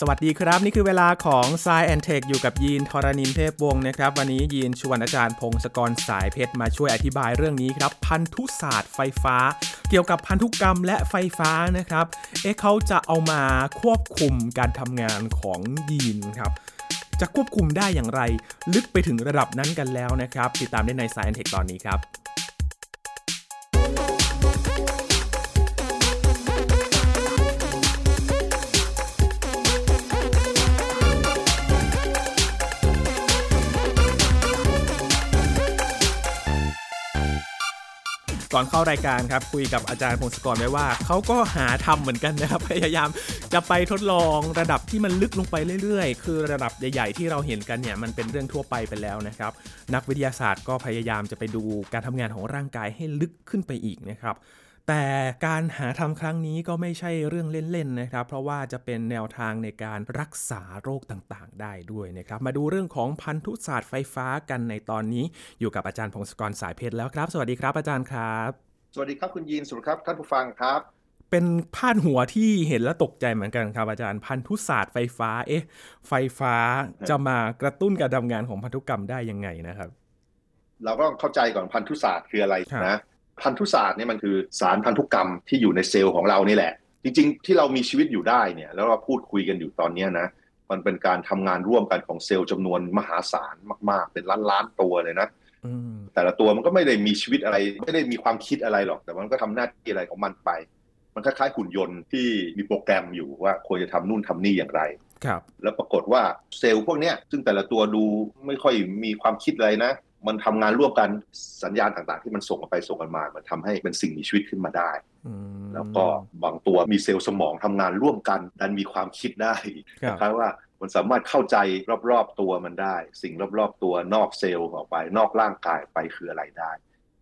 สวัสดีครับ นี่คือเวลาของ s ซแอนเทคอยู่กับยีนทรณินเทพวงศ์นะครับ วันนี้ยีนชวนอาจารย์พงศกรสายเพชรมาช่วยอธิบายเรื่องนี้ครับ พันธุศาสตร์ไฟฟ้า เกี่ยวกับพันธุกรรมและไฟฟ้านะครับ เอ๊ะเขาจะเอามาควบคุมการทำงานของยีนครับจะควบคุมได้อย่างไร ลึกไปถึงระดับนั้นกันแล้วนะครับ ติดตามได้ใน s ซแอนเทคตอนนี้ครับ ก่อนเข้ารายการครับคุยกับอาจารย์พงศกรไว้ว่าเขาก็หาทำเหมือนกันนะครับพยายามจะไปทดลองระดับที่มันลึกลงไปเรื่อยๆ คือระดับใหญ่ๆที่เราเห็นกันเนี่ยมันเป็นเรื่องทั่วไปไปแล้วนะครับ นักวิทยาศาสตร์ก็พยายามจะไปดูการทำงานของร่างกายให้ลึกขึ้นไปอีกนะครับ แต่การหาทำครั้งนี้ก็ไม่ใช่เรื่องเล่นๆนะครับ เพราะว่าจะเป็นแนวทางในการรักษาโรคต่างๆ ได้ด้วยนะครับ มาดูเรื่องของพันธุศาสตร์ไฟฟ้ากันในตอนนี้ อยู่กับอาจารย์พงศกรสายเพชรแล้วครับ สวัสดีครับอาจารย์ครับ สวัสดีครับคุณยีนสวัสดีครับท่านผู้ฟังครับ เป็นพาดหัวที่เห็นแล้วตกใจเหมือนกันครับ อาจารย์พันธุศาสตร์ไฟฟ้า เอ๊ะ ไฟฟ้าจะมากระตุ้นการทำงานของพันธุกรรมได้ยังไงนะครับ เราก็ต้องเข้าใจก่อนพันธุศาสตร์คืออะไรครับนะ พันธุศาสตร์เนี่ยมันคือสารพันธุกรรมที่อยู่ในเซลล์ของเรานี่แหละ จริง ๆ ที่เรามีชีวิตอยู่ได้เนี่ยแล้วเราพูดคุยกันอยู่ตอนเนี้ยนะมันเป็นการทำงานร่วมกันของเซลล์จำนวนมหาศาลมาก ๆ เป็นล้านๆตัวเลยนะอืมแต่ละตัวมันก็ไม่ได้มีชีวิตอะไร ไม่ได้มีความคิดอะไรหรอก แต่มันก็ทำหน้าที่อะไรของมันไป มันคล้ายๆหุ่นยนต์ที่มีโปรแกรมอยู่ว่าควรจะทำนู่นทำนี่อย่างไร ครับ แล้วปรากฏว่าเซลล์พวกเนี้ยซึ่งแต่ละตัวดูไม่ค่อยมีความคิดอะไรนะ มันทำงานร่วมกันสัญญาณต่างๆ ที่มันส่งกันไปส่งกันมา มันทำให้เป็นสิ่งมีชีวิตขึ้นมาได้อืมแล้วก็บางตัวมีเซลล์สมองทำงานร่วมกัน ดันมีความคิดได้ครับคล้ายๆว่ามันสามารถเข้าใจรอบๆตัวมันได้ สิ่งรอบๆตัวนอกเซลล์ออกไปนอกร่างกายไปคืออะไรได้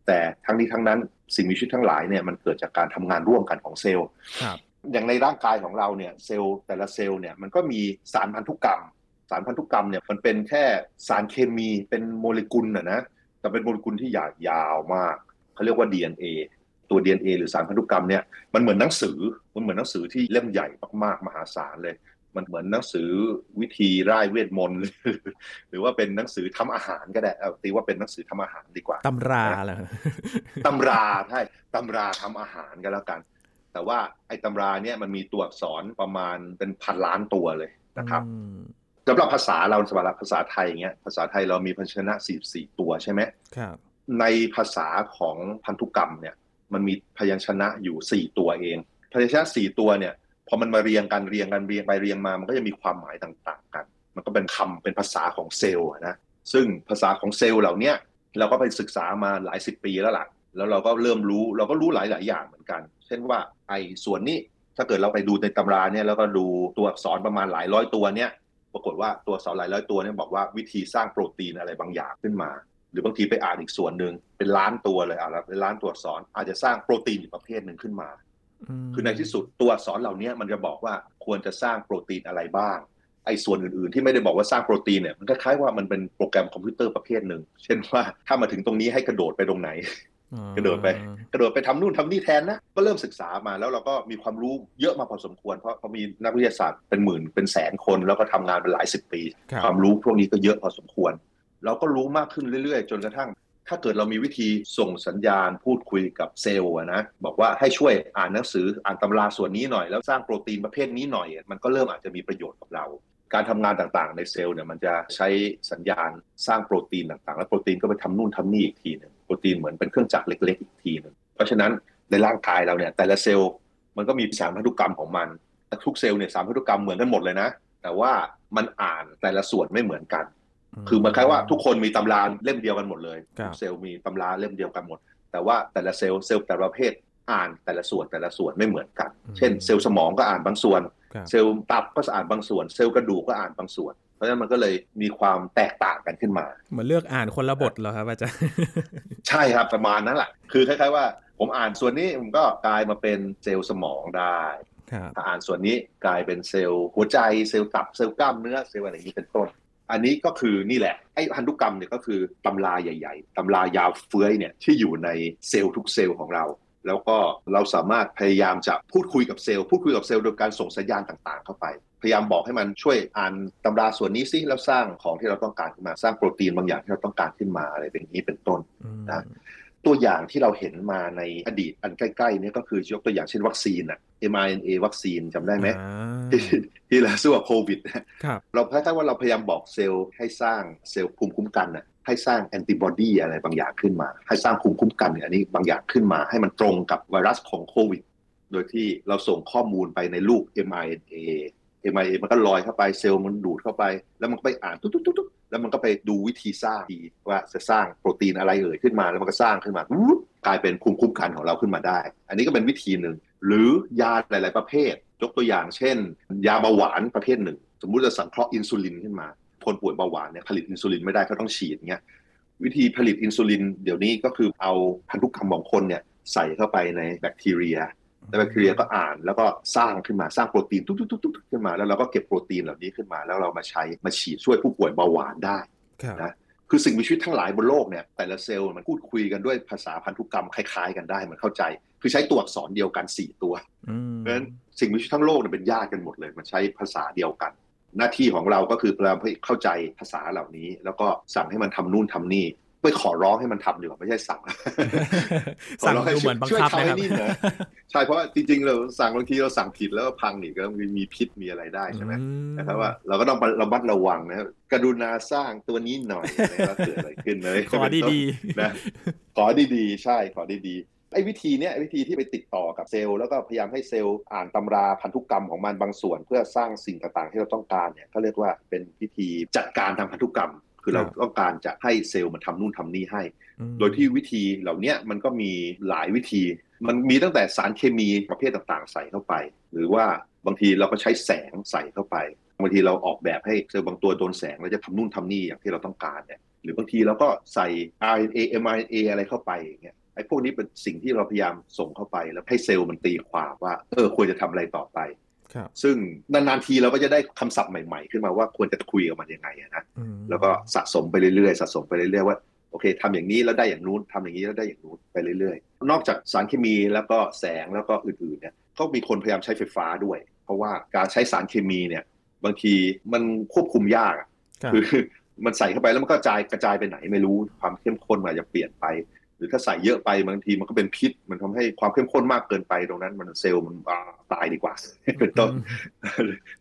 แต่ทั้งนี้ทั้งนั้นสิ่งมีชีวิตทั้งหลายเนี่ยมันเกิดจากการทำงานร่วมกันของเซลล์ครับอย่างในร่างกายของเราเนี่ยเซลล์แต่ละเซลล์เนี่ยมันก็มีสารพันธุกรรม สารพันธุกรรมเนี่ยมันเป็นแค่สารเคมีเป็นโมเลกุลนะนะแต่เป็นโมเลกุลที่ยาวยาวมากเขาเรียกว่า DNA ตัว DNA หรือสารพันธุกรรมเนี่ยมันเหมือนหนังสือมันเหมือนหนังสือที่เล่มใหญ่มากๆมหาศาลเลย มันเหมือนหนังสือวิธีร่ายเวทมนต์หรือว่าเป็นหนังสือทำอาหารก็ได้เอาตีว่าเป็นหนังสือทำอาหารดีกว่าตำราเหรอตำราใช่ตำราทำอาหารกันแล้วกัน แต่ว่าไอ้ตำราเนี่ยมันมีตัวอักษรประมาณเป็นพันล้านตัวเลยนะครับอืม สำหรับภาษาเราสำหรับภาษาไทยเงี้ยภาษาไทยเรามีพยัญชนะ44ตัวใช่ไหมครับในภาษาของพันธุกรรมเนี่ยมันมีพยัญชนะอยู่4ตัวเอง พยัญชนะ4ตัวเนี่ยพอมันมาเรียงกันเรียงกันเรียงไปเรียงมา มันก็จะมีความหมายต่าง ๆ กัน มันก็เป็นคำเป็นภาษาของเซลล์อะนะซึ่งภาษาของเซลล์เหล่าเนี้ยเราก็ไปศึกษามาหลายสิบปีแล้วล่ะแล้วเราก็เริ่มรู้เราก็รู้หลาย ๆ อย่างเหมือนกัน เช่นว่าไอ้ส่วนนี้ถ้าเกิดเราไปดูในตำราเนี่ยแล้วก็ดูตัวอักษรประมาณหลายร้อยตัวเนี่ย ปรากฏว่าตัวอักษรหลายร้อยตัวเนี่ยบอกว่าวิธีสร้างโปรตีนอะไรบางอย่างขึ้นมา หรือบางทีไปอ่านอีกส่วนหนึ่งเป็นล้านตัวเลยอะแล้วเป็นล้านตัวอักษรอาจจะสร้างโปรตีนอีกประเภทหนึ่งขึ้นมา คือในที่สุดตัวอักษรเหล่านี้มันจะบอกว่าควรจะสร้างโปรตีนอะไรบ้างไอ้ส่วนอื่นๆที่ไม่ได้บอกว่าสร้างโปรตีนเนี่ยมันคล้ายๆว่ามันเป็นโปรแกรมคอมพิวเตอร์ประเภทหนึ่ง เช่นว่าถ้ามาถึงตรงนี้ให้กระโดดไปตรงไหน กระโดดไปกระโดดไปทำนู่นทำนี่แทนนะก็เริ่มศึกษามาแล้วเราก็มีความรู้เยอะมาพอสมควรเพราะเขามีนักวิทยาศาสตร์เป็นหมื่นเป็นแสนคนแล้วก็ทำงานเป็นหลายสิบปีครับความรู้พวกนี้ก็เยอะพอสมควร เราก็รู้มากขึ้นเรื่อยๆ จนกระทั่ง ถ้าเกิดเรามีวิธีส่งสัญญาณพูดคุยกับเซลล์อะนะบอกว่าให้ช่วยอ่านหนังสืออ่านตำราส่วนนี้หน่อย แล้วสร้างโปรตีนประเภทนี้หน่อย มันก็เริ่มอาจจะมีประโยชน์กับเราการทำงานต่างๆ ในเซลล์เนี่ยมันจะใช้สัญญาณสร้างโปรตีนต่างๆ แล้วโปรตีนก็ไปทำนู่นทำนี่อีกทีหนึ่ง โปรตีนเหมือนเป็นเครื่องจักรเล็ก ๆ อีกทีหนึ่งเพราะฉะนั้นในร่างกายเราเนี่ย แต่ละเซลล์มันก็มีสารพันธุกรรมของมันแต่ทุกเซลล์เนี่ยสารพันธุกรรมเหมือนกันหมดเลยนะ แต่ว่ามันอ่านแต่ละส่วนไม่เหมือนกัน คือมันคล้ายว่าทุกคนมีตำราเล่มเดียวกันหมดเลยครับทุกเซลล์มีตำราเล่มเดียวกันหมด แต่ว่าแต่ละเซลล์เซลล์แต่ละประเภทอ่านแต่ละส่วนแต่ละส่วนไม่เหมือนกัน เช่น เซลล์สมองก็อ่านบางส่วนครับเซลล์ตับก็อ่านบางส่วน เซลล์กระดูกก็อ่านบางส่วน เพราะฉะนั้นมันก็เลยมีความแตกต่างกันขึ้นมา เหมือนเลือกอ่านคนละบทเหรอครับอาจารย์ใช่ครับประมาณนั้นแหละคือคล้ายๆว่าผมอ่านส่วนนี้ผมก็กลายมาเป็นเซลล์สมองได้ครับถ้าอ่านส่วนนี้กลายเป็นเซลล์หัวใจเซลล์ตับเซลล์กล้ามเนื้อเซลล์อะไรอย่างนี้เป็นต้น อันนี้ก็คือนี่แหละไอ้พันธุกรรมเนี่ยก็คือตำราใหญ่ ๆตำรายาวเฟื้อยเนี่ยที่อยู่ในเซลล์ทุกเซลล์ของเรา แล้วก็เราสามารถพยายามจะพูดคุยกับเซลล์พูดคุยกับเซลล์โดยการส่งสัญญาณต่างๆ เข้าไป พยายามบอกให้มันช่วยอ่านตำราส่วนนี้ซิแล้วสร้างของที่เราต้องการขึ้นมาสร้างโปรตีนบางอย่างที่เราต้องการขึ้นมาอะไรเป็นนี้เป็นต้นอืมนะตัวอย่างที่เราเห็นมาในอดีตอันใกล้ๆเนี่ยก็คือยกตัวอย่างเช่นวัคซีนอะ mRNA วัคซีนจำได้ไหมอ่าที่ที่เราสู้กับโควิดนะครับเราคล้ายๆว่าเราพยายามบอกเซลล์ให้สร้างเซลล์ภูมิคุ้มกันน่ะ ให้สร้างแอนติบอดีอะไรบางอย่างขึ้นมา ให้สร้างภูมิคุ้มกันอันนี้บางอย่างขึ้นมา ให้มันตรงกับไวรัสของโควิด โดยที่เราส่งข้อมูลไปในลูก mRNA mRNA มันก็ลอยเข้าไปเซลล์มันดูดเข้าไป แล้วมันก็ไปอ่านตุ๊ดๆๆแล้วมันก็ไปดูวิธีสร้างดีว่าจะสร้างโปรตีนอะไรเอ่ยขึ้นมาแล้วมันก็สร้างขึ้นมากลายเป็นภูมิคุ้มกันของเราขึ้นมาได้ อันนี้ก็เป็นวิธีหนึ่ง หรือยาหลาย ๆ ประเภท ยกตัวอย่างเช่น ยาเบาหวานประเภทหนึ่ง สมมุติจะสังเคราะห์อินซูลินขึ้นมา คนป่วยเบาหวานเนี่ยผลิตอินซูลินไม่ได้เขาต้องฉีดเงี้ยวิธีผลิตอินซูลินเดี๋ยวนี้ก็คือเอาพันธุกรรมของคนเนี่ยใส่เข้าไปในแบคทีเรียแล้วแบคทีเรียก็อ่านแล้วก็สร้างขึ้นมาสร้างโปรตีนตุ๊กๆๆๆขึ้นมา แล้วเราก็เก็บโปรตีนเหล่านี้ขึ้นมา แล้วเรามาใช้มาฉีดช่วยผู้ป่วยเบาหวานได้ครับนะคือสิ่งมีชีวิตทั้งหลายบนโลกเนี่ยแต่ละเซลล์มันพูดคุยกันด้วยภาษาพันธุกรรมคล้าย ๆ กันได้มันเข้าใจ คือใช้ตัวอักษรเดียวกัน 4 ตัวอืมเพราะฉะนั้นสิ่งมีชีวิตทั้งโลกเนี่ยเป็นญาติกันหมดเลย มันใช้ภาษาเดียวกัน หน้าที่ของเราก็คือพยายามให้เข้าใจภาษาเหล่านี้ แล้วก็สั่งให้มันทำนู่นทำนี่ไปขอร้องให้มันทำดีกว่าไม่ใช่สั่งสั่งดูเหมือนบังคับช่วยนะคทำรับให้นี่หน่อยใช่เพราะว่าจริงๆเราสั่งบางทีเราสั่งผิดแล้วก็พังอีกก็มีมีพิษมีอะไรได้ใช่ไหมอืมนะครับว่าเราก็ต้องระมัดระวังนะครับกรุณาสร้างตัวนี้หน่อยอะไรว่าเกิดอะไรขึ้นเลยขอดีๆนะขอดีๆ ใช่ขอดีๆ ไอ้วิธีเนี้ยวิธีที่ไปติดต่อกับเซลล์แล้วก็พยายามให้เซลล์อ่านตำราพันธุกรรมของมันบางส่วน เพื่อสร้างสิ่งต่างๆ ที่เราต้องการเนี่ยก็เรียกว่าเป็นพิธีจัดการทางพันธุกรรม คือเราครับต้องการจะให้เซลล์มันทำนู่นทำนี่ให้อืมโดยที่วิธีเหล่าเนี้ยมันก็มีหลายวิธี มันมีตั้งแต่สารเคมีประเภทต่างๆ ใส่เข้าไป หรือว่าบางทีเราก็ใช้แสงใส่เข้าไปบางทีเราออกแบบให้เซลล์บางตัวโดนแสงแล้วจะทำนู่นทำนี่อย่างที่เราต้องการเนี่ยหรือบางทีเราก็ใส่ RNA mRNA อะไรเข้าไปอย่างเงี้ย ไอ้พวกนี้เป็นสิ่งที่เราพยายามส่งเข้าไป แล้วให้เซลล์มันตีความว่า เออควรจะทำอะไรต่อไปครับซึ่งนานๆทีเราก็จะได้คำศัพท์ใหม่ ๆ ขึ้นมาว่าควรจะคุยกับมันยังไงอะนะอืมแล้วก็สะสมไปเรื่อยๆสะสมไปเรื่อยๆว่าโอเคทำอย่างนี้แล้วได้อย่างนู้นทำอย่างนี้แล้วได้อย่างนู้นไปเรื่อยๆ นอกจากสารเคมีแล้วก็แสงแล้วก็อื่นๆเนี่ยก็มีคนพยายามใช้ไฟฟ้าด้วย เพราะว่าการใช้สารเคมีเนี่ยบางทีมันควบคุมยากอะครับคือมันใส่เข้าไปแล้วมันก็กระจายกระจายไปไหนไม่รู้ความเข้มข้นมันอาจจะเปลี่ยนไปห รือถ้าใส่เยอะไปบางทีมันก็เป็นพิษ มันทำให้ความเข้มข้นมากเกินไปตรงนั้น มันเซลล์มันอ่าตายดีกว่าเป็นต้น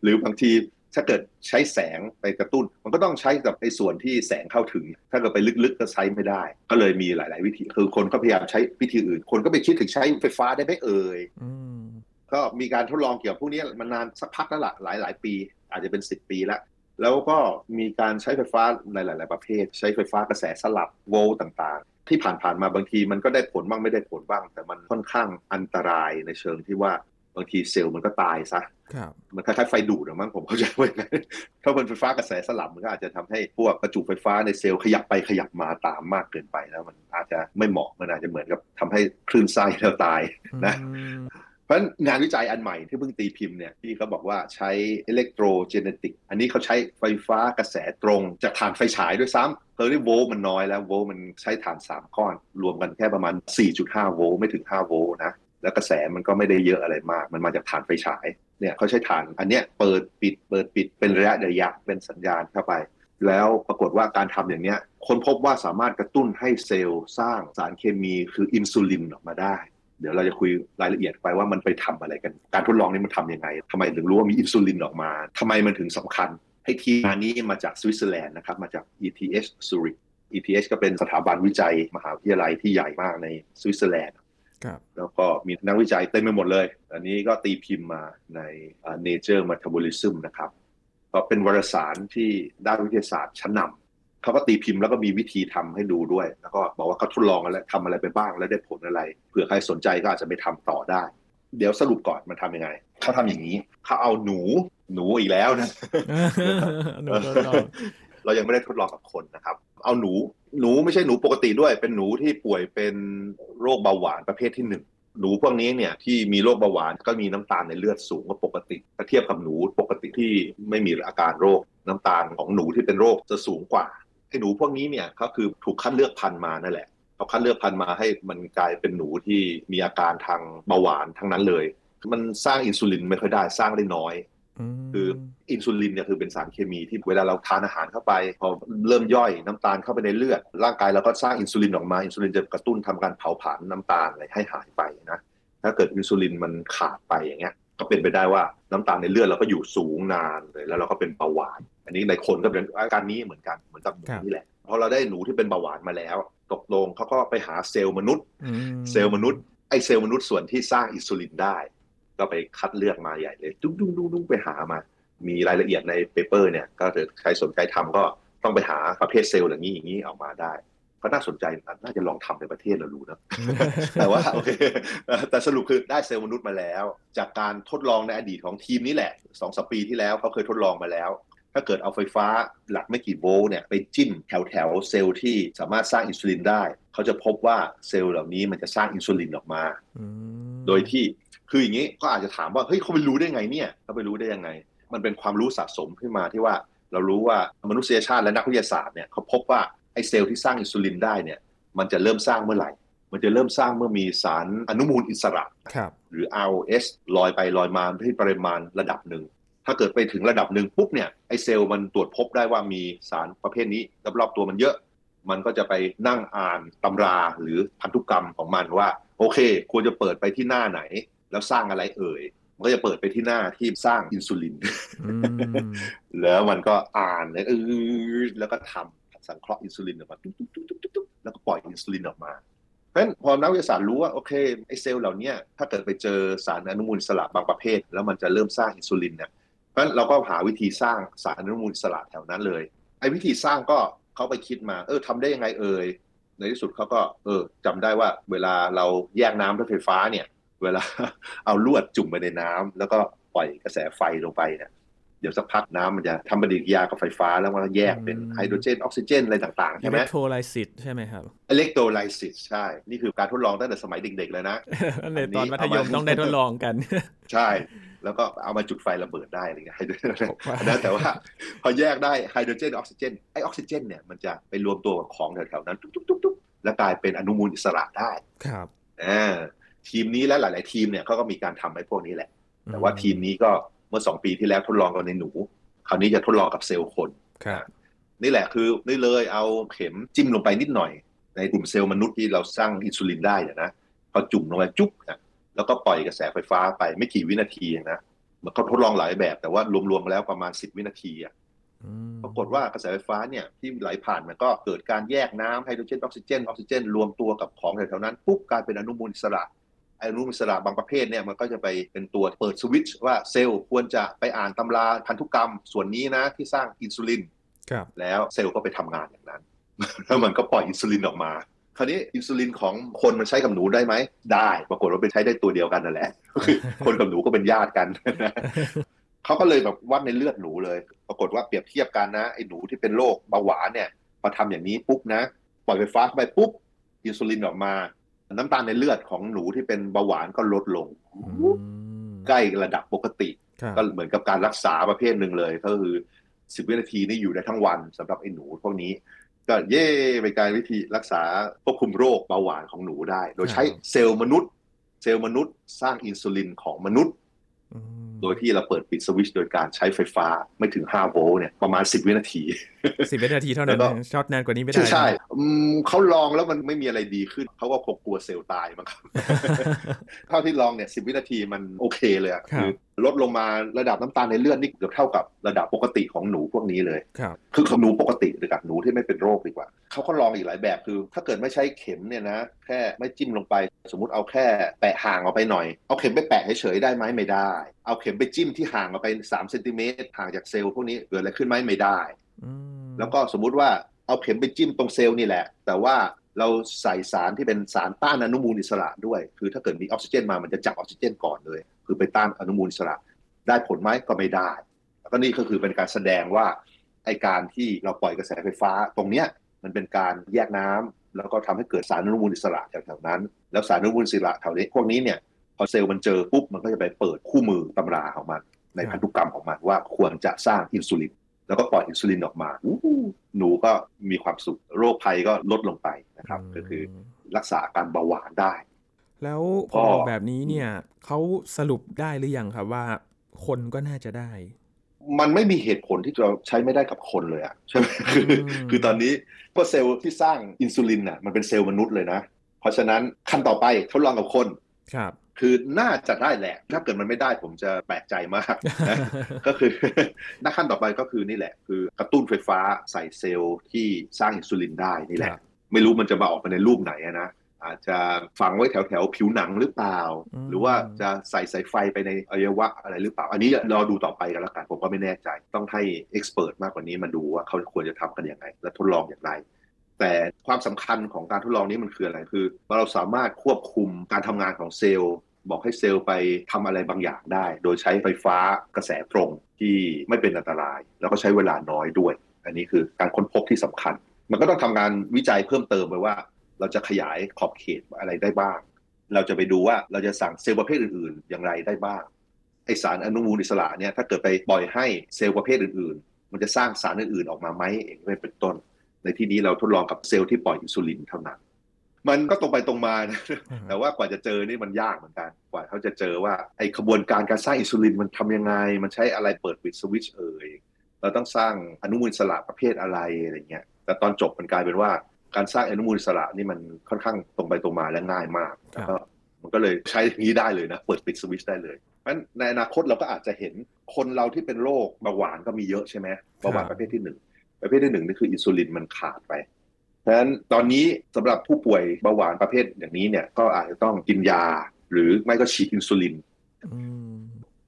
หรือบางทีถ้าเกิดใช้แสงไปกระตุ้น มันก็ต้องใช้กับในส่วนที่แสงเข้าถึง ถ้าเกิดไปลึกๆก็ใช้ไม่ได้ ก็เลยมีหลาย ๆ วิธี คือคนก็พยายามใช้วิธีอื่น คนก็ไปคิดถึงใช้ไฟฟ้าได้ไหมเอ่ยอืมก็มีการทดลองเกี่ยวกับพวกนี้มานานสักพักแล้วล่ะหลายหลาย ๆ ปี อาจจะเป็น 10 ปีแล้ว แล้วก็มีการใช้ไฟฟ้าในหลาย ๆ ประเภท ใช้ไฟฟ้ากระแสสลับโวลต์ต่าง ๆ ที่ผ่านๆมาบางทีมันก็ได้ผลบ้างไม่ได้ผลบ้าง แต่มันค่อนข้างอันตรายในเชิงที่ว่าบางทีเซลล์มันก็ตายซะครับมันคล้ายๆไฟดูดอะมั้งผมเข้าใจว่าอย่างนั้นถ้าเป็นไฟฟ้ากระแสสลับมันก็อาจจะทำให้พวกประจุไฟฟ้าในเซลล์ขยับไปขยับมาตามมากเกินไปแล้วมันอาจจะไม่เหมาะมันอาจจะเหมือนกับทำให้คลื่นไส้แล้วตายนะอืมเพ ราะงานวิจัยอันใหม่ที่เพิ่งตีพิมพ์เนี่ยที่เขาบอกว่าใช้ electrogenetic อันนี้เขาใช้ไฟฟ้ากระแสตรงจากถ่านไฟฉายด้วยซ้ำเออที่โวลต์มันน้อยแล้วโวลต์มันใช้ถ่าน 3 ก้อน รวมกันแค่ประมาณ 4.5 โวลต์ไม่ถึง 5 โวลต์นะแล้วกระแสมันก็ไม่ได้เยอะอะไรมาก มันมาจากถ่านไฟฉาย เนี่ยเขาใช้ถ่านอันเนี้ยเปิดปิดเปิดปิดเป็นระยะระยะเป็นสัญญาณเข้าไป แล้วปรากฏว่าการทำอย่างเนี้ย คนพบว่าสามารถกระตุ้นให้เซลล์สร้างสารเคมีคืออินซูลินออกมาได้ เดี๋ยวเราจะคุยรายละเอียดไปว่ามันไปทำอะไรกัน การทดลองนี้มันทำยังไงทำไมถึงรู้ว่ามีอินซูลินออกมาทำไมมันถึงสำคัญ ไอ้ทีมงานนี้มาจากสวิตเซอร์แลนด์นะครับ มาจาก ETH Zurich ETH ก็เป็นสถาบันวิจัยมหาวิทยาลัยที่ใหญ่มากในสวิตเซอร์แลนด์ครับแล้วก็มีนักวิจัยเต็มไปหมดเลย อันนี้ก็ตีพิมพ์มาในอ่า Nature Metabolism นะครับ ก็เป็นวารสารที่ด้านวิทยาศาสตร์ชั้นนำ เขาก็ตีพิมพ์แล้วก็มีวิธีทำให้ดูด้วย แล้วก็บอกว่าเขาทดลองอะไรทำอะไรไปบ้างแล้วได้ผลอะไรเผื่อใครสนใจก็อาจจะไปทำต่อได้ เดี๋ยวสรุปก่อนมันทำยังไงเขาทำอย่างนี้เขาเอาหนูหนูอีกแล้วนะหนูทดลองเรายังไม่ได้ทดลองกับคนนะครับ เอาหนูหนูไม่ใช่หนูปกติด้วย เป็นหนูที่ป่วยเป็นโรคเบาหวานประเภทที่หนึ่งหนูพวกนี้เนี่ยที่มีโรคเบาหวานก็มีน้ำตาลในเลือดสูงกว่าปกติถ้าเทียบกับหนูปกติที่ไม่มีอาการโรคน้ำตาลของหนูที่เป็นโรคจะสูงกว่าไอ้ หนูพวกนี้เนี่ยก็คือถูกคัดเลือกพันธุ์มานั่นแหละเขเขาคัดเลือกพันธุ์มาให้มันกลายเป็นหนูที่มีอาการทางเบาหวานทั้งนั้นเลยมันสร้างอินซูลินไม่ค่อยได้สร้างได้น้อยคืออินซูลินเนี่ยคือเป็นสารเคมีที่เวลาเราทานอาหารเข้าไป พอเริ่มย่อยน้ำตาลเข้าไปในเลือด ร่างกายเราก็สร้างอินซูลินออกมา อินซูลินจะกระตุ้นทำการเผาผลาญน้ำตาลอะไรให้หายไปนะถ้าเกิดอินซูลินมันขาดไปอย่างเงี้ย ก็เป็นไปได้ว่าน้ำตาลในเลือดเราก็อยู่สูงนานเลยแล้วเราก็เป็นเบาหวาน อันนี้ในคนก็เป็นอาการนี้เหมือนกันเหมือนกับหนูนี่แหละพอเราได้หนูที่เป็นเบาหวานมาแล้ว ตกลงเขาก็ไปหาเซลล์มนุษย์ เซลล์มนุษย์ไอ้เซลล์มนุษย์ส่วนที่สร้างอินซูลินได้ ก็ไปคัดเลือกมาใหญ่เลยดุ้งดุ้งดุ้งดุ้งไปหามา มีรายละเอียดใน paper เนี่ย ก็ถ้าใครสนใจทำก็ต้องไปหาประเภทเซลล์อย่างนี้อย่างนี้ออกมาได้ ก็น่าสนใจน่าจะลองทำในประเทศเราดูนะ แต่ว่าโอเคแต่สรุปคือได้เซลล์มนุษย์มาแล้ว จากการทดลองในอดีตของทีมนี้แหละสองสามปีที่แล้วเขาเคยทดลองมาแล้ว ถ้าเกิดเอาไฟฟ้าหลักไม่กี่โวลต์เนี่ยไปจิ้มแถวแถวเซลล์ที่สามารถสร้างอินซูลินได้ เขาจะพบว่าเซลล์เหล่านี้มันจะสร้างอินซูลินออกมา โดยที่คืออย่างนี้ก็อาจจะถามว่าเฮ้ยเขาไปรู้ได้ไงเนี่ยเขาไปรู้ได้ยังไง มันเป็นความรู้สะสมขึ้นมาที่ว่าเรารู้ว่ามนุษยชาติและนักวิทยาศาสตร์เนี่ยเขาพบว่า ไอเซลล์ที่สร้างอินซูลินได้เนี่ยมันจะเริ่มสร้างเมื่อไหร่ มันจะเริ่มสร้างเมื่อมีสารอนุมูลอิสระครับหรือ ROS ลอยไปลอยมาที่ปริมาณระดับหนึ่ง ถ้าเกิดไปถึงระดับหนึ่งปุ๊บเนี่ยไอเซลล์มันตรวจพบได้ว่ามีสารประเภทนี้รอบๆตัวมันเยอะ มันก็จะไปนั่งอ่านตำราหรือพันธุกรรมของมันว่า โอเค ควรจะเปิดไปที่หน้าไหน แล้วสร้างอะไรเอ่ยมันก็จะเปิดไปที่หน้าที่สร้างอินซูลิน แล้วมันก็อ่านเออแล้วก็ทำ สังเคราะห์อินซูลินออกมาตุ๊บตุ๊บตุ๊บตุ๊บตุ๊บแล้วก็ปล่อยอินซูลินออกมา เพราะฉะนั้นพอนักวิทยาศาสตร์รู้ว่าโอเคไอเซลล์เหล่านี้ถ้าเกิดไปเจอสารอนุมูลอิสระบางประเภท แล้วมันจะเริ่มสร้างอินซูลินเนี่ยเพราะฉะนั้นเราก็หาวิธีสร้างสารอนุมูลอิสระแถวนั้นเลยไอ้วิธีสร้างก็เขาไปคิดมาเออทำได้ยังไงเอ่ยในที่สุดเขาก็เออจำได้ว่าเวลาเราแยกน้ำด้วยไฟฟ้าเนี่ย เวลาเอาลวดจุ่มไปในน้ำแล้วก็ปล่อยกระแสไฟลงไปเนี่ย ดี๋ยวสักพักน้ำมันจะทำปฏิกิริยากับไฟฟ้าแล้วมันก็แยกเป็นอืมไฮโดรเจนออกซิเจนอะไรต่างๆอิใช่ไหมเล็กโทรไลซิสใช่ไหมครับอิเล็กโทรไลซิสใช่ นี่คือการทดลองตั้งแต่สมัยเด็กๆเลยนะอันในตอนมัธยมต้องได้ทดลองกัน ใช่ แล้วก็เอามาจุดไฟระเบิดได้อะไรเงี้ยไฮโดรเจนว้าวนะแต่ว่าพอแยกได้ไฮโดรเจนออกซิเจนไอออกซิเจนเนี่ยมันจะไปรวมตัวกับของแถวๆนั้นตุ๊บๆๆๆแล้วกลายเป็นอนุมูลอิสระได้ครับอ่าทีมนี้และหลาย ๆ ทีมเนี่ยเขาก็มีการทำไอ้พวกนี้แหละ แต่ว่าทีมนี้ก็เมื่อสองปีที่แล้วทดลองกันในหนู คราวนี้จะทดลองกับเซลล์คนครับนี่แหละคือนี่เลยเอาเข็มจิ้มลงไปนิดหน่อย ในกลุ่มเซลล์มนุษย์ที่เราสร้างอินซูลินได้เนี่ยนะพอจุ่มลงไปจุ๊บนะแล้วก็ปล่อยกระแสไฟฟ้าไปไม่กี่วินาทีเองนะมันเขาทดลองหลายแบบแต่ว่ารวมๆแล้วประมาณ10วินาทีอะอืมปรากฏว่ากระแสไฟฟ้าเนี่ยที่ไหลผ่านมันก็เกิดการแยกน้ำไฮโดรเจนออกซิเจนออกซิเจน รวมตัวกับของแถวๆนั้นปุ๊บกลายเป็นอนุมูลอิสระ ไอ้อนุมูลอิสระบางประเภทเนี่ยมันก็จะไปเป็นตัวเปิดสวิตช์ว่าเซลล์ควรจะไปอ่านตำราพันธุกรรมส่วนนี้นะที่สร้างอินซูลินครับแล้วเซลล์ก็ไปทำงานอย่างนั้น แล้วมันก็ปล่อยอินซูลินออกมา คราวนี้อินซูลินของคนมันใช้กับหนูได้ไหม ได้ปรากฏว่าเป็นใช้ได้ตัวเดียวกันนั่นแหละคือคนกับหนูก็เป็นญาติกันเขาก็เลยแบบวัดในเลือดหนูเลย ปรากฏว่าเปรียบเทียบกันนะไอ้หนูที่เป็นโรคเบาหวานเนี่ยพอทำอย่างนี้ปุ๊บนะ ปล่อยไฟฟ้าเข้าไปปุ๊บอินซูลินออกมา น้ำตาลในเลือดของหนูที่เป็นเบาหวานก็ลดลงอืมใกล้ระดับปกติครับก็เหมือนกับการรักษาประเภทหนึ่งเลย ก็คือสิบวินาทีนี่อยู่ได้ทั้งวันสำหรับไอ้หนูพวกนี้ ก็เย่เป็นการวิธีรักษาควบคุมโรคเบาหวานของหนูได้ โดยใช้เซลล์มนุษย์ เซลล์มนุษย์ สร้างอินซูลินของมนุษย์อืม โดยที่เราเปิดปิดสวิตช์โดยการใช้ไฟฟ้าไม่ถึง 5 โวลต์เนี่ยประมาณ 10 วินาทีสิบวินาทีเท่านั้นแล้วก็ช็อตนานกว่านี้ไม่ได้ ใช่ใช่อืมเขาลองแล้วมันไม่มีอะไรดีขึ้น เขาก็คงกลัวเซลล์ตายมั้งครับเท่าที่ลองเนี่ยสิวินาทีมันโอเคเลยอะครับคือลดลงมาระดับน้ำตาลในเลือดนี่เกือบเท่ากับระดับปกติของหนูพวกนี้เลยครับคือของหนูปกติหรือกับหนูที่ไม่เป็นโรคดีกว่า เขาก็ลองอีกหลายแบบคือ ถ้าเกิดไม่ใช้เข็มเนี่ยนะแค่ไม่จิ้มลงไป สมมุติเอาแค่แปะห่างออกไปหน่อย เอาเข็มไปแปะเฉยๆได้ไหมไม่ได้ เอาเข็มไปจิ้มที่ห่างออกไป3เซนติเมตรห่างจากเซลล์พวกนี้เกิดอะไรขึ้นไหมไม่ได้อืมแล้วก็สมมุติว่าเอาเข็มไปจิ้มตรงเซลล์นี่แหละ แต่ว่าเราใส่สารที่เป็นสารต้านอนุมูลอิสระด้วย คือถ้าเกิดมีออกซิเจนมามันจะจับออกซิเจนก่อนเลย คือไปต้านอนุมูลอิสระ ได้ผลไหมก็ไม่ได้ แล้วก็นี่ก็คือเป็นการแสดงว่าไอการที่เราปล่อยกระแสไฟฟ้าตรงเนี้ย มันเป็นการแยกน้ำแล้วก็ทำให้เกิดสารอนุมูลอิสระแถวๆนั้น แล้วสารอนุมูลอิสระแถวนี้พวกนี้เนี่ยพอเซลล์มันเจอปุ๊บมันก็จะไปเปิดคู่มือตำราของมันในพันธุกรรมของมันว่าควรจะสร้างอินซูลินแล้วก็ปล่อยอินซูลินออกมาอู้หูหนูก็มีความสุขโรคภัยก็ลดลงไปนะครับ ก็คือรักษาอาการเบาหวานได้ แล้วพอก็แบบนี้เนี่ยเขาสรุปได้หรือยังครับว่าคนก็น่าจะได้ มันไม่มีเหตุผลที่จะใช้ไม่ได้กับคนเลยอะใช่ไหมคืออืมคือตอนนี้เพราะเซลล์ที่สร้างอินซูลินน่ะมันเป็นเซลล์มนุษย์เลยนะ เพราะฉะนั้นขั้นต่อไปทดลองกับคนครับ คือน่าจะได้แหละ ถ้าเกิดมันไม่ได้ผมจะแปลกใจมากนะก็คือหน้าขั้นต่อไปก็คือนี่แหละ คือกระตุ้นไฟฟ้าใส่เซลล์ที่สร้างอินซูลินได้นี่แหคละรับไม่รู้มันจะมาออกมาในรูปไหนอะนะ อาจจะฝังไว้แถวแถวๆผิวหนังหรือเปล่าอืมหรือว่าจะใส่สายไฟไปในอวัยวะอะไรหรือเปล่า อันนี้รอดูต่อไปกันแล้วกันผมก็ไม่แน่ใจ ต้องให้เอ็กซ์เพรสมากกว่านี้มาดูว่าเขาควรจะทำกันยังไง และทดลองอย่างไร แต่ความสำคัญของการทดลองนี้มันคืออะไรคือ เราสามารถควบคุมการทำงานของเซลล์บอกให้เซลล์ไปทำอะไรบางอย่างได้ โดยใช้ไฟฟ้ากระแสตรงที่ไม่เป็นอันตราย แล้วก็ใช้เวลาน้อยด้วย อันนี้คือการค้นพบที่สำคัญ มันก็ต้องทำงานวิจัยเพิ่มเติมไปว่า เราจะขยายขอบเขตอะไรได้บ้าง เราจะไปดูว่าเราจะสั่งเซลล์ประเภทอื่นๆ อย่างไรได้บ้างไอสารอนุมูลอิสระเนี่ยถ้าเกิดไปปล่อยให้เซลล์ประเภทอื่นๆ มันจะสร้างสารอื่นๆออกมาไหมเองเป็นต้น ในที่นี้เราทดลองกับเซลล์ที่ปล่อยอินซูลินเท่านั้น มันก็ตรงไปตรงมานะแต่ว่ากว่าจะเจอนี่มันยากเหมือนกัน กว่าเขาจะเจอว่าไอ้ขบวนการการสร้างอินซูลินมันทำยังไง มันใช้อะไรเปิดปิดสวิตช์เอ่ยเราต้องสร้างอนุมูลอิสระประเภทอะไรอะไรเงี้ยแต่ตอนจบมันกลายเป็นว่า การสร้างอนุมูลอิสระนี่มันค่อนข้างตรงไปตรงมาและง่ายมากครับแล้วก็มันก็เลยใช้อย่างนี้ได้เลยนะ เปิดปิดสวิตช์ได้เลยเพราะฉะนั้นในอนาคตเราก็อาจจะเห็นคนเราที่เป็นโรคเบาหวานก็มีเยอะใช่ไหมเบาหวานประเภทที่หนึ่งประเภทที่หนึ่งนี่คืออินซูลินมันขาดไปเพราะฉะนั้นตอนนี้สำหรับผู้ป่วยเบาหวานประเภทอย่างนี้เนี่ยก็อาจจะต้องกินยา หรือไม่ก็ฉีดอินซูลินอืม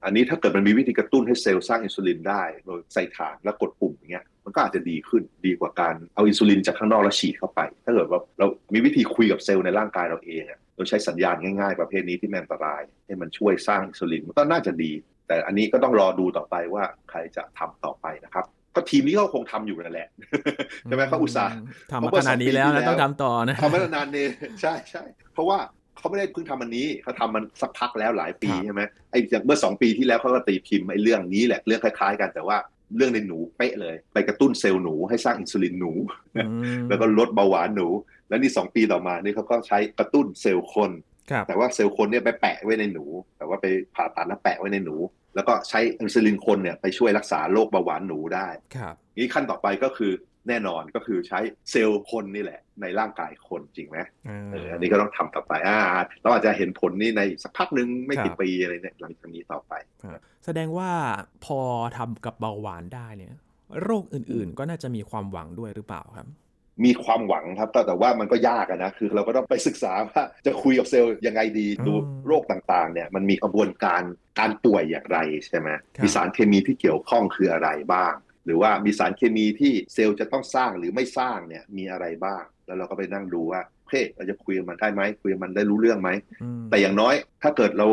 อันนี้ถ้าเกิดมันมีวิธีกระตุ้นให้เซลล์สร้างอินซูลินได้โดยใส่ฐานแล้วกดปุ่มอย่างเงี้ย มันก็อาจจะดีขึ้นดีกว่าการเอาอินซูลินจากข้างนอกแล้วฉีดเข้าไป ถ้าเกิดว่าเรามีวิธีคุยกับเซลล์ในร่างกายเราเองอะโดยใช้สัญญาณง่ายๆ ประเภทนี้ที่ไม่อันตราย ให้มันช่วยสร้างอินซูลินมันก็น่าจะดี แต่อันนี้ก็ต้องรอดูต่อไปว่าใครจะทำต่อไปนะครับก็ทีมนี้ก็คงทำอยู่นั่นแหละใช่ไหมเขาอุตส่าห์ทำมาขนาดนี้แล้วนะต้องทำต่อนะทำมาตั้งนานเนี่ยใช่ใช่เพราะว่าเขาไม่ได้เพิ่งทำอันนี้เขาทำมันสักพักแล้วหลายปีครับใช่ไหมไอ้จากเมื่อสองปีที่แล้วเขาก็ตีพิมพ์ไอ้เรื่องนี้แหละเรื่องคล้าย ๆ กันแต่ว่า เรื่องในหนูเป๊ะเลย ไปกระตุ้นเซลล์หนูให้สร้างอินซูลินหนูอืมแล้วก็ลดเบาหวานหนู แล้วนี่สองปีต่อมานี่เขาก็ใช้กระตุ้นเซลล์คนครับแต่ว่าเซลล์คนเนี่ยไปแปะไว้ในหนู แต่ว่าไปผ่าตัดแล้วแปะไว้ในหนู แล้วก็ใช้อินซูลินคนเนี่ยไปช่วยรักษาโรคเบาหวานหนูได้ครับนี่ขั้นต่อไปก็คือ แน่นอนก็คือใช้เซลล์คนนี่แหละในร่างกายคนจริงไหมอ่าเอออันนี้ก็ต้องทำต่อไปอ่าเราอาจจะเห็นผลนี่ในสักพักหนึ่งไม่คกี่รับปีอะไรเนี่ยหลังจากนี้ต่อไปครับแสดงว่าพอทำกับเบาหวานได้เนี่ยโรคอื่นๆ ก็น่าจะมีความหวังด้วยหรือเปล่าครับมีความหวังครับก็แต่ว่ามันก็ยากอะนะคือเราก็ต้องไปศึกษาว่าจะคุยกับเซลล์ยังไงดีอืมดูโรคต่างๆเนี่ยมันมีกระบวนการการป่วยอย่างไรใช่ไหมครับมีสารเคมีที่เกี่ยวข้องคืออะไรบ้าง หรือว่ามีสารเคมีที่เซลล์จะต้องสร้างหรือไม่สร้างเนี่ยมีอะไรบ้าง แล้วเราก็ไปนั่งดูว่าเฮ้ยเราจะคุยกับมันได้ไหมคุยกับมันได้รู้เรื่องไหมอืมแต่อย่างน้อยถ้าเกิดเรา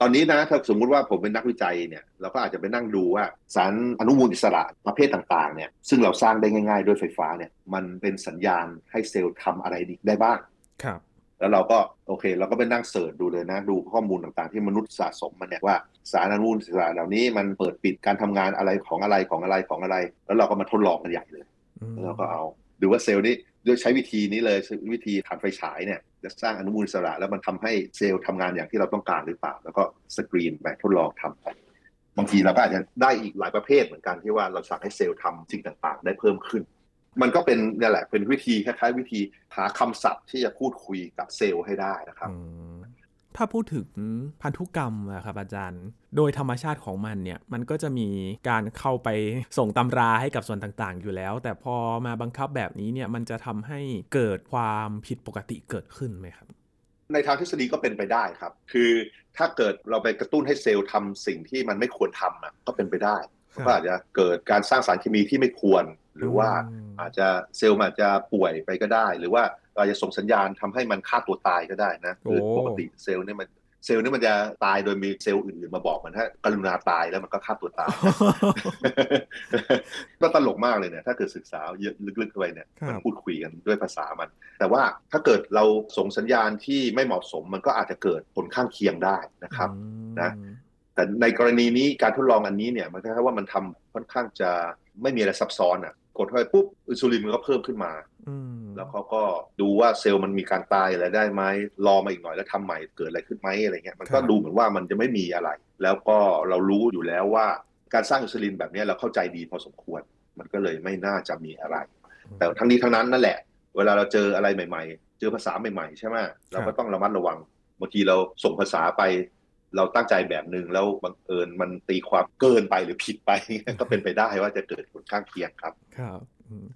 ตอนนี้นะถ้าสมมุติว่าผมเป็นนักวิจัยเนี่ยเราก็อาจจะไปนั่งดูว่าสารอนุมูลอิสระประเภทต่างๆเนี่ยซึ่งเราสร้างได้ง่าย ๆ ด้วยไฟฟ้าเนี่ยมันเป็นสัญญาณให้เซลล์ทำอะไรได้บ้างครับ แล้วเราก็โอเค เราก็ไปนั่งเสิร์ชดูเลยนะ ดูข้อมูลต่างๆ ที่มนุษย์สะสมมาเนี่ยว่าสารอนุมูลอิสระเหล่านี้มันเปิดปิดการทำงานอะไรของอะไรของอะไรของอะไร แล้วเราก็มาทดลองกันใหญ่เลยอืมแล้วเราก็เอาดูว่าเซลล์นี้ด้วยใช้วิธีนี้เลยวิธีถ่านไฟฉายเนี่ยจะสร้างอนุมูลอิสระ แล้วมันทำให้เซลล์ทำงานอย่างที่เราต้องการหรือเปล่า แล้วก็สกรีนไปทดลองทำไปบางทีเราก็อาจจะได้อีกหลายประเภทเหมือนกันที่ว่าเราสั่งให้เซลล์ทำสิ่งต่างๆ ได้เพิ่มขึ้น มันก็เป็นเนี่ยแหละเป็นวิธีคล้ายๆ วิธีหาคำศัพท์ที่จะพูดคุยกับเซลล์ให้ได้นะครับอืมถ้าพูดถึงพันธุกรรมอะครับอาจารย์ โดยธรรมชาติของมันเนี่ย มันก็จะมีการเข้าไปส่งตำราให้กับส่วนต่างๆ อยู่แล้ว แต่พอมาบังคับแบบนี้เนี่ย มันจะทำให้เกิดความผิดปกติเกิดขึ้นไหมครับ ในทางทฤษฎีก็เป็นไปได้ครับ คือถ้าเกิดเราไปกระตุ้นให้เซลล์ทำสิ่งที่มันไม่ควรทำอะก็เป็นไปได้ครับก็อาจจะเกิดการสร้างสารเคมีที่ไม่ควร หรือว่าอืมอาจจะเซลล์มันอาจจะป่วยไปก็ได้ หรือว่าเราจะส่งสัญญาณทำให้มันฆ่าตัวตายก็ได้นะคือโอ้ปกติเซลล์เนี่ยมันเซลล์เนี่ยมันจะตายโดยมีเซลล์อื่นๆมาบอกมันถ้ากรุณาตายแล้วมันก็ฆ่าตัวตาย ก็ตลกมากเลยเนี่ย ถ้าเกิดศึกษาเยอะลึกๆเข้าไปเนี่ยครับมันพูดคุยกันด้วยภาษามัน แต่ว่าถ้าเกิดเราส่งสัญญาณที่ไม่เหมาะสมมันก็อาจจะเกิดผลข้างเคียงได้นะครับอืมนะ แต่ในกรณีนี้การทดลองอันนี้เนี่ยมันแค่ว่ามันทำค่อนข้างจะไม่มีอะไรซับซ้อนอะกดเข้าไปปุ๊บอินซูลินมันก็เพิ่มขึ้นมาอืมแล้วเขาก็ดูว่าเซลล์มันมีการตายอะไรได้ไหมรอมาอีกหน่อยแล้วทำใหม่เกิดอะไรขึ้นไหมอะไรเงี้ยมันก็ดูเหมือนว่ามันจะไม่มีอะไร แล้วก็เรารู้อยู่แล้วว่าการสร้างอินซูลินแบบนี้เราเข้าใจดีพอสมควร มันก็เลยไม่น่าจะมีอะไร แต่ทั้งนี้ทั้งนั้นนั่นแหละ เวลาเราเจออะไรใหม่ ๆ เจอภาษาใหม่ๆใช่ไหมเราก็ต้องระมัดระวังบางทีเราส่งภาษาไป เราตั้งใจแบบหนึ่งแล้วบังเอิญมันตีความเกินไปหรือผิดไปก็เป็นไปได้ว่าจะเกิดผลข้างเคียงครับครับอืม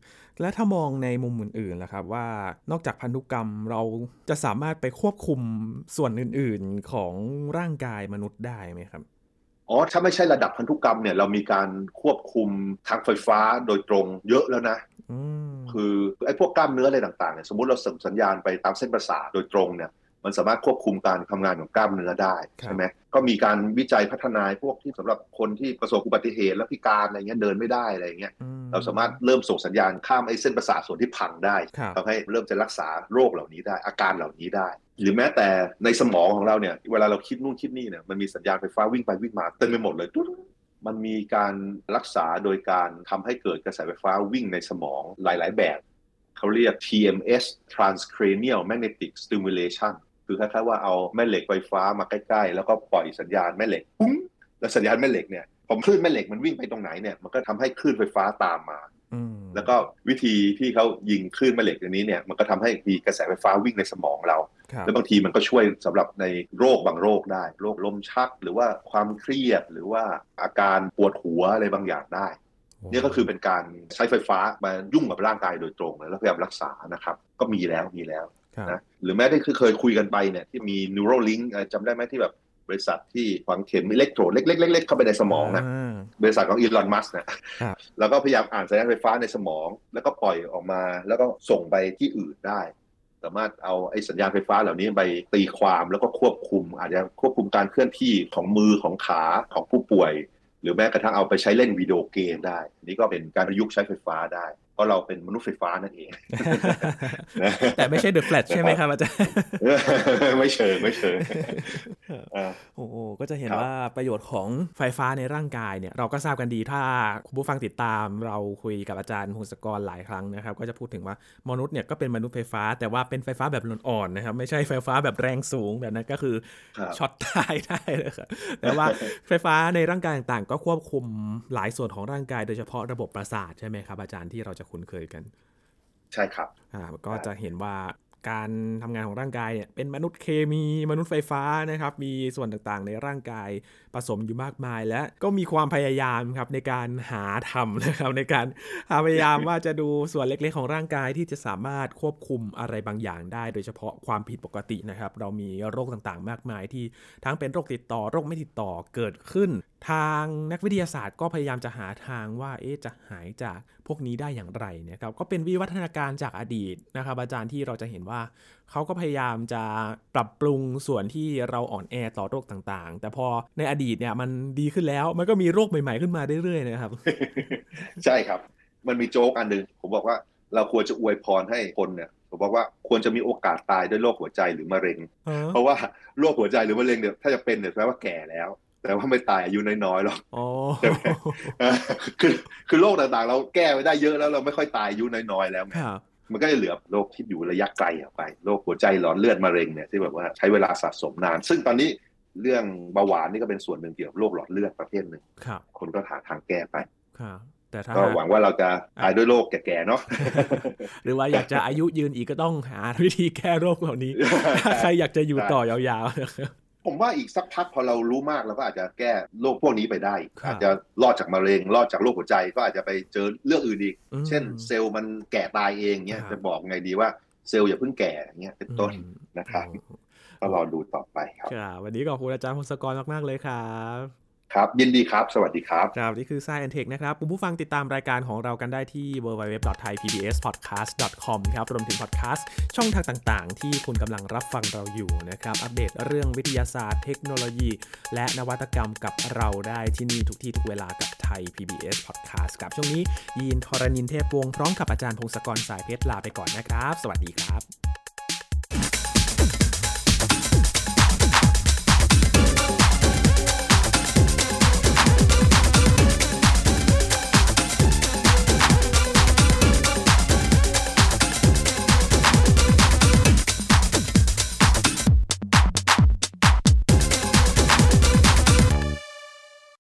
และถ้ามองในมุมอื่นๆล่ะครับว่านอกจากพันธุกรรมเราจะสามารถไปควบคุมส่วนอื่นๆของร่างกายมนุษย์ได้ไหมครับอ๋อถ้าไม่ใช่ระดับพันธุกรรมเนี่ยเรามีการควบคุมทางไฟฟ้าโดยตรงเยอะแล้วนะอืมคือไอ้พวกกล้ามเนื้ออะไรต่างๆเนี่ยสมมติเราส่งสัญญาณไปตามเส้นประสาทโดยตรงเนี่ย มันสามารถควบคุมการทำงานของกล้ามเนื้อได้ใช่ไหมก็มีการวิจัยพัฒนาพวกที่สำหรับคนที่ประสบอุบัติเหตุและพิการอะไรเงี้ยเดินไม่ได้อะไรเงี้ยอืเราสามารถเริ่มส่งสัญญาณข้ามไอ้เส้นประสาทส่วนที่พังได้ครับทำให้เริ่มจะรักษาโรคเหล่านี้ได้ อาการเหล่านี้ได้ หรือแม้แต่ในสมองของเราเนี่ยเวลาเราคิดนู่นคิดนี่เนี่ยมันมีสัญญาณไฟฟ้าวิ่งไปวิ่งมาเต็มไปหมดเลยตุ๊ดมันมีการรักษาโดยการทำให้เกิดกระแสไฟฟ้าวิ่งในสมองหลาย ๆ แบบ เขาเรียก TMS transcranial magnetic stimulation คือคล้ายๆว่าเอาแม่เหล็กไฟฟ้ามาใกล้ๆ แล้วก็ปล่อยสัญญาณแม่เหล็กปุ้งแล้วสัญญาณแม่เหล็กเนี่ยพอคลื่นแม่เหล็กมันวิ่งไปตรงไหนเนี่ยมันก็ทำให้คลื่นไฟฟ้าตามมาอืมแล้วก็วิธีที่เขายิงคลื่นแม่เหล็กอย่างนี้เนี่ยมันก็ทำให้มีกระแสไฟฟ้าวิ่งในสมองเราครับแล้วบางทีมันก็ช่วยสำหรับในโรคบางโรคได้ โรคลมชักหรือว่าความเครียดหรือว่าอาการปวดหัวอะไรบางอย่างได้เนี่ยก็คือเป็นการใช้ไฟฟ้ามายุ่งกับร่างกายโดยตรงเลยแล้วพยายามรักษานะครับ ก็มีแล้วมีแล้วครับ นะหรือแม้ที่เคยคุยกันไปเนี่ยที่มี Neuralink เอ่อจำได้ไหมที่แบบบริษัทที่ฝังเข็มอิเล็กโทรดเล็กๆๆๆเข้าไปในสมองนะาบริษัทของอีลอนมัสก์นะครับแล้วก็พยายามอ่านสัญญาณไฟฟ้าในสมอง แล้วก็ปล่อยออกมา แล้วก็ส่งไปที่อื่นได้ สามารถเอาไอ้สัญญาณไฟฟ้าเหล่านี้ไปตีความแล้วก็ควบคุม อาจจะควบคุมการเคลื่อนที่ของมือของขาของผู้ป่วย หรือแม้กระทั่งเอาไปใช้เล่นวิดีโอเกมได้นี่ก็เป็นการประยุกต์ใช้ไฟฟ้าได้ เพราะเราเป็นมนุษย์ไฟฟ้านั่นเอง แต่ไม่ใช่เดอะแฟลชใช่ไหมครับอาจารย์ไม่เชิงไม่เชิงอ่าโอ้โหก็จะเห็นครับว่าประโยชน์ของไฟฟ้าในร่างกายเนี่ย เราก็ทราบกันดีถ้าคุณผู้ฟังติดตามเราคุยกับอาจารย์พงศกรหลายครั้งนะครับ ก็จะพูดถึงว่ามนุษย์เนี่ยก็เป็นมนุษย์ไฟฟ้า แต่ว่าเป็นไฟฟ้าแบบอ่อนๆนะครับ ไม่ใช่ไฟฟ้าแบบแรงสูงแบบนั้นก็คือครับช็อตตายได้เลยครับแต่ว่าไฟฟ้าในร่างกายต่างๆ ก็ควบคุมหลายส่วนของร่างกาย โดยเฉพาะระบบประสาทใช่ไหมครับอาจารย์ที่เราจะคุ้นเคยกัน ใช่ครับอ่าก็จะเห็นว่าการทำงานของร่างกายเนี่ยเป็นมนุษย์เคมีมนุษย์ไฟฟ้านะครับ มีส่วนต่างๆ ในร่างกายผสมอยู่มากมาย และก็มีความพยายามครับในการหาทำนะครับ ในการหาพยายามว่าจะดูส่วนเล็กๆ ของร่างกายที่จะสามารถควบคุมอะไรบางอย่างได้ โดยเฉพาะความผิดปกตินะครับ เรามีโรคต่างๆ มากมายที่ทั้งเป็นโรคติดต่อโรคไม่ติดต่อเกิดขึ้น ทางนักวิทยาศาสตร์ก็พยายามจะหาทางว่าเอ๊ะจะหายจากพวกนี้ได้อย่างไรนะครับก็เป็นวิวัฒนาการจากอดีตนะครับอาจารย์ที่เราจะเห็นว่าเขาก็พยายามจะปรับปรุงส่วนที่เราอ่อนแอต่อโรคต่างๆ แต่พอในอดีตเนี่ยมันดีขึ้นแล้วมันก็มีโรคใหม่ๆขึ้นมาเรื่อยๆนะครับ ใช่ครับ มันมีโจ๊กอันหนึ่งผมบอกว่าเราควรจะอวยพรให้คนเนี่ยผมบอกว่าควรจะมีโอกาสตายด้วยโรคหัวใจหรือมะเร็ง เพราะว่าโรคหัวใจหรือมะเร็งเนี่ยถ้าจะเป็นเนี่ยแปลว่าแก่แล้ว แต่ว่าไม่ตายอายุน้อยๆหรอกอ๋อใช่ไหมคือคือโรคต่างๆ เราแก้ไปได้เยอะแล้วเราไม่ค่อยตายอายุน้อยๆแล้วไงครับมันก็จะเหลือโรคที่อยู่ระยะไกลออกไปโรคหัวใจหลอดเลือดมะเร็งเนี่ยที่แบบว่าใช้เวลาสะสมนาน ซึ่งตอนนี้เรื่องเบาหวานนี่ก็เป็นส่วนหนึ่งเกี่ยวกับโรคหลอดเลือดประเภทหนึ่งครับคนก็หาทางแก้ไปครับแต่ถ้าก็หวังว่าเราจะตายด้วยโรคแก่ๆเนาะหรือว่าอยากจะอายุยืนอีกก็ต้องหาวิธีแก้โรคเหล่านี้ ถ้าใครอยากจะอยู่ต่อยาวๆนะครับ ผมว่าอีกสักพักพอเรารู้มากเราก็อาจจะแก้โรคพวกนี้ไปได้ครับอาจจะรอดจากมะเร็ง รอดจากโรคหัวใจก็อาจจะไปเจอเรื่องอื่นอีกอืมเช่น เซลล์มันแก่ตายเองเนี้ยครับจะบอกไงดีว่าเซลล์อย่าเพิ่งแก่เงี้ยเป็นต้นอืมนะครับโอ้ก็รอดูต่อไปครับครับวันนี้ขอบคุณอาจารย์พงศกรมากๆเลยครับ ครับ ยินดีครับ สวัสดีครับ ครับ นี่คือ Science and Tech นะครับ คุณผู้ฟังติดตามรายการของเรากันได้ที่ www.thaipbspodcast.com ครับ รวมถึงพอดแคสต์ช่องทางต่างๆ ที่คุณกำลังรับฟังเราอยู่นะครับ อัปเดตเรื่องวิทยาศาสตร์ เทคโนโลยี และนวัตกรรมกับเราได้ที่นี่ทุกที่ทุกเวลากับไทย PBS Podcast ครับ ช่วงนี้ยีนทรณินเทพวงศ์พร้อมกับอาจารย์พงศกรสายเพชรลาไปก่อนนะครับ สวัสดีครับ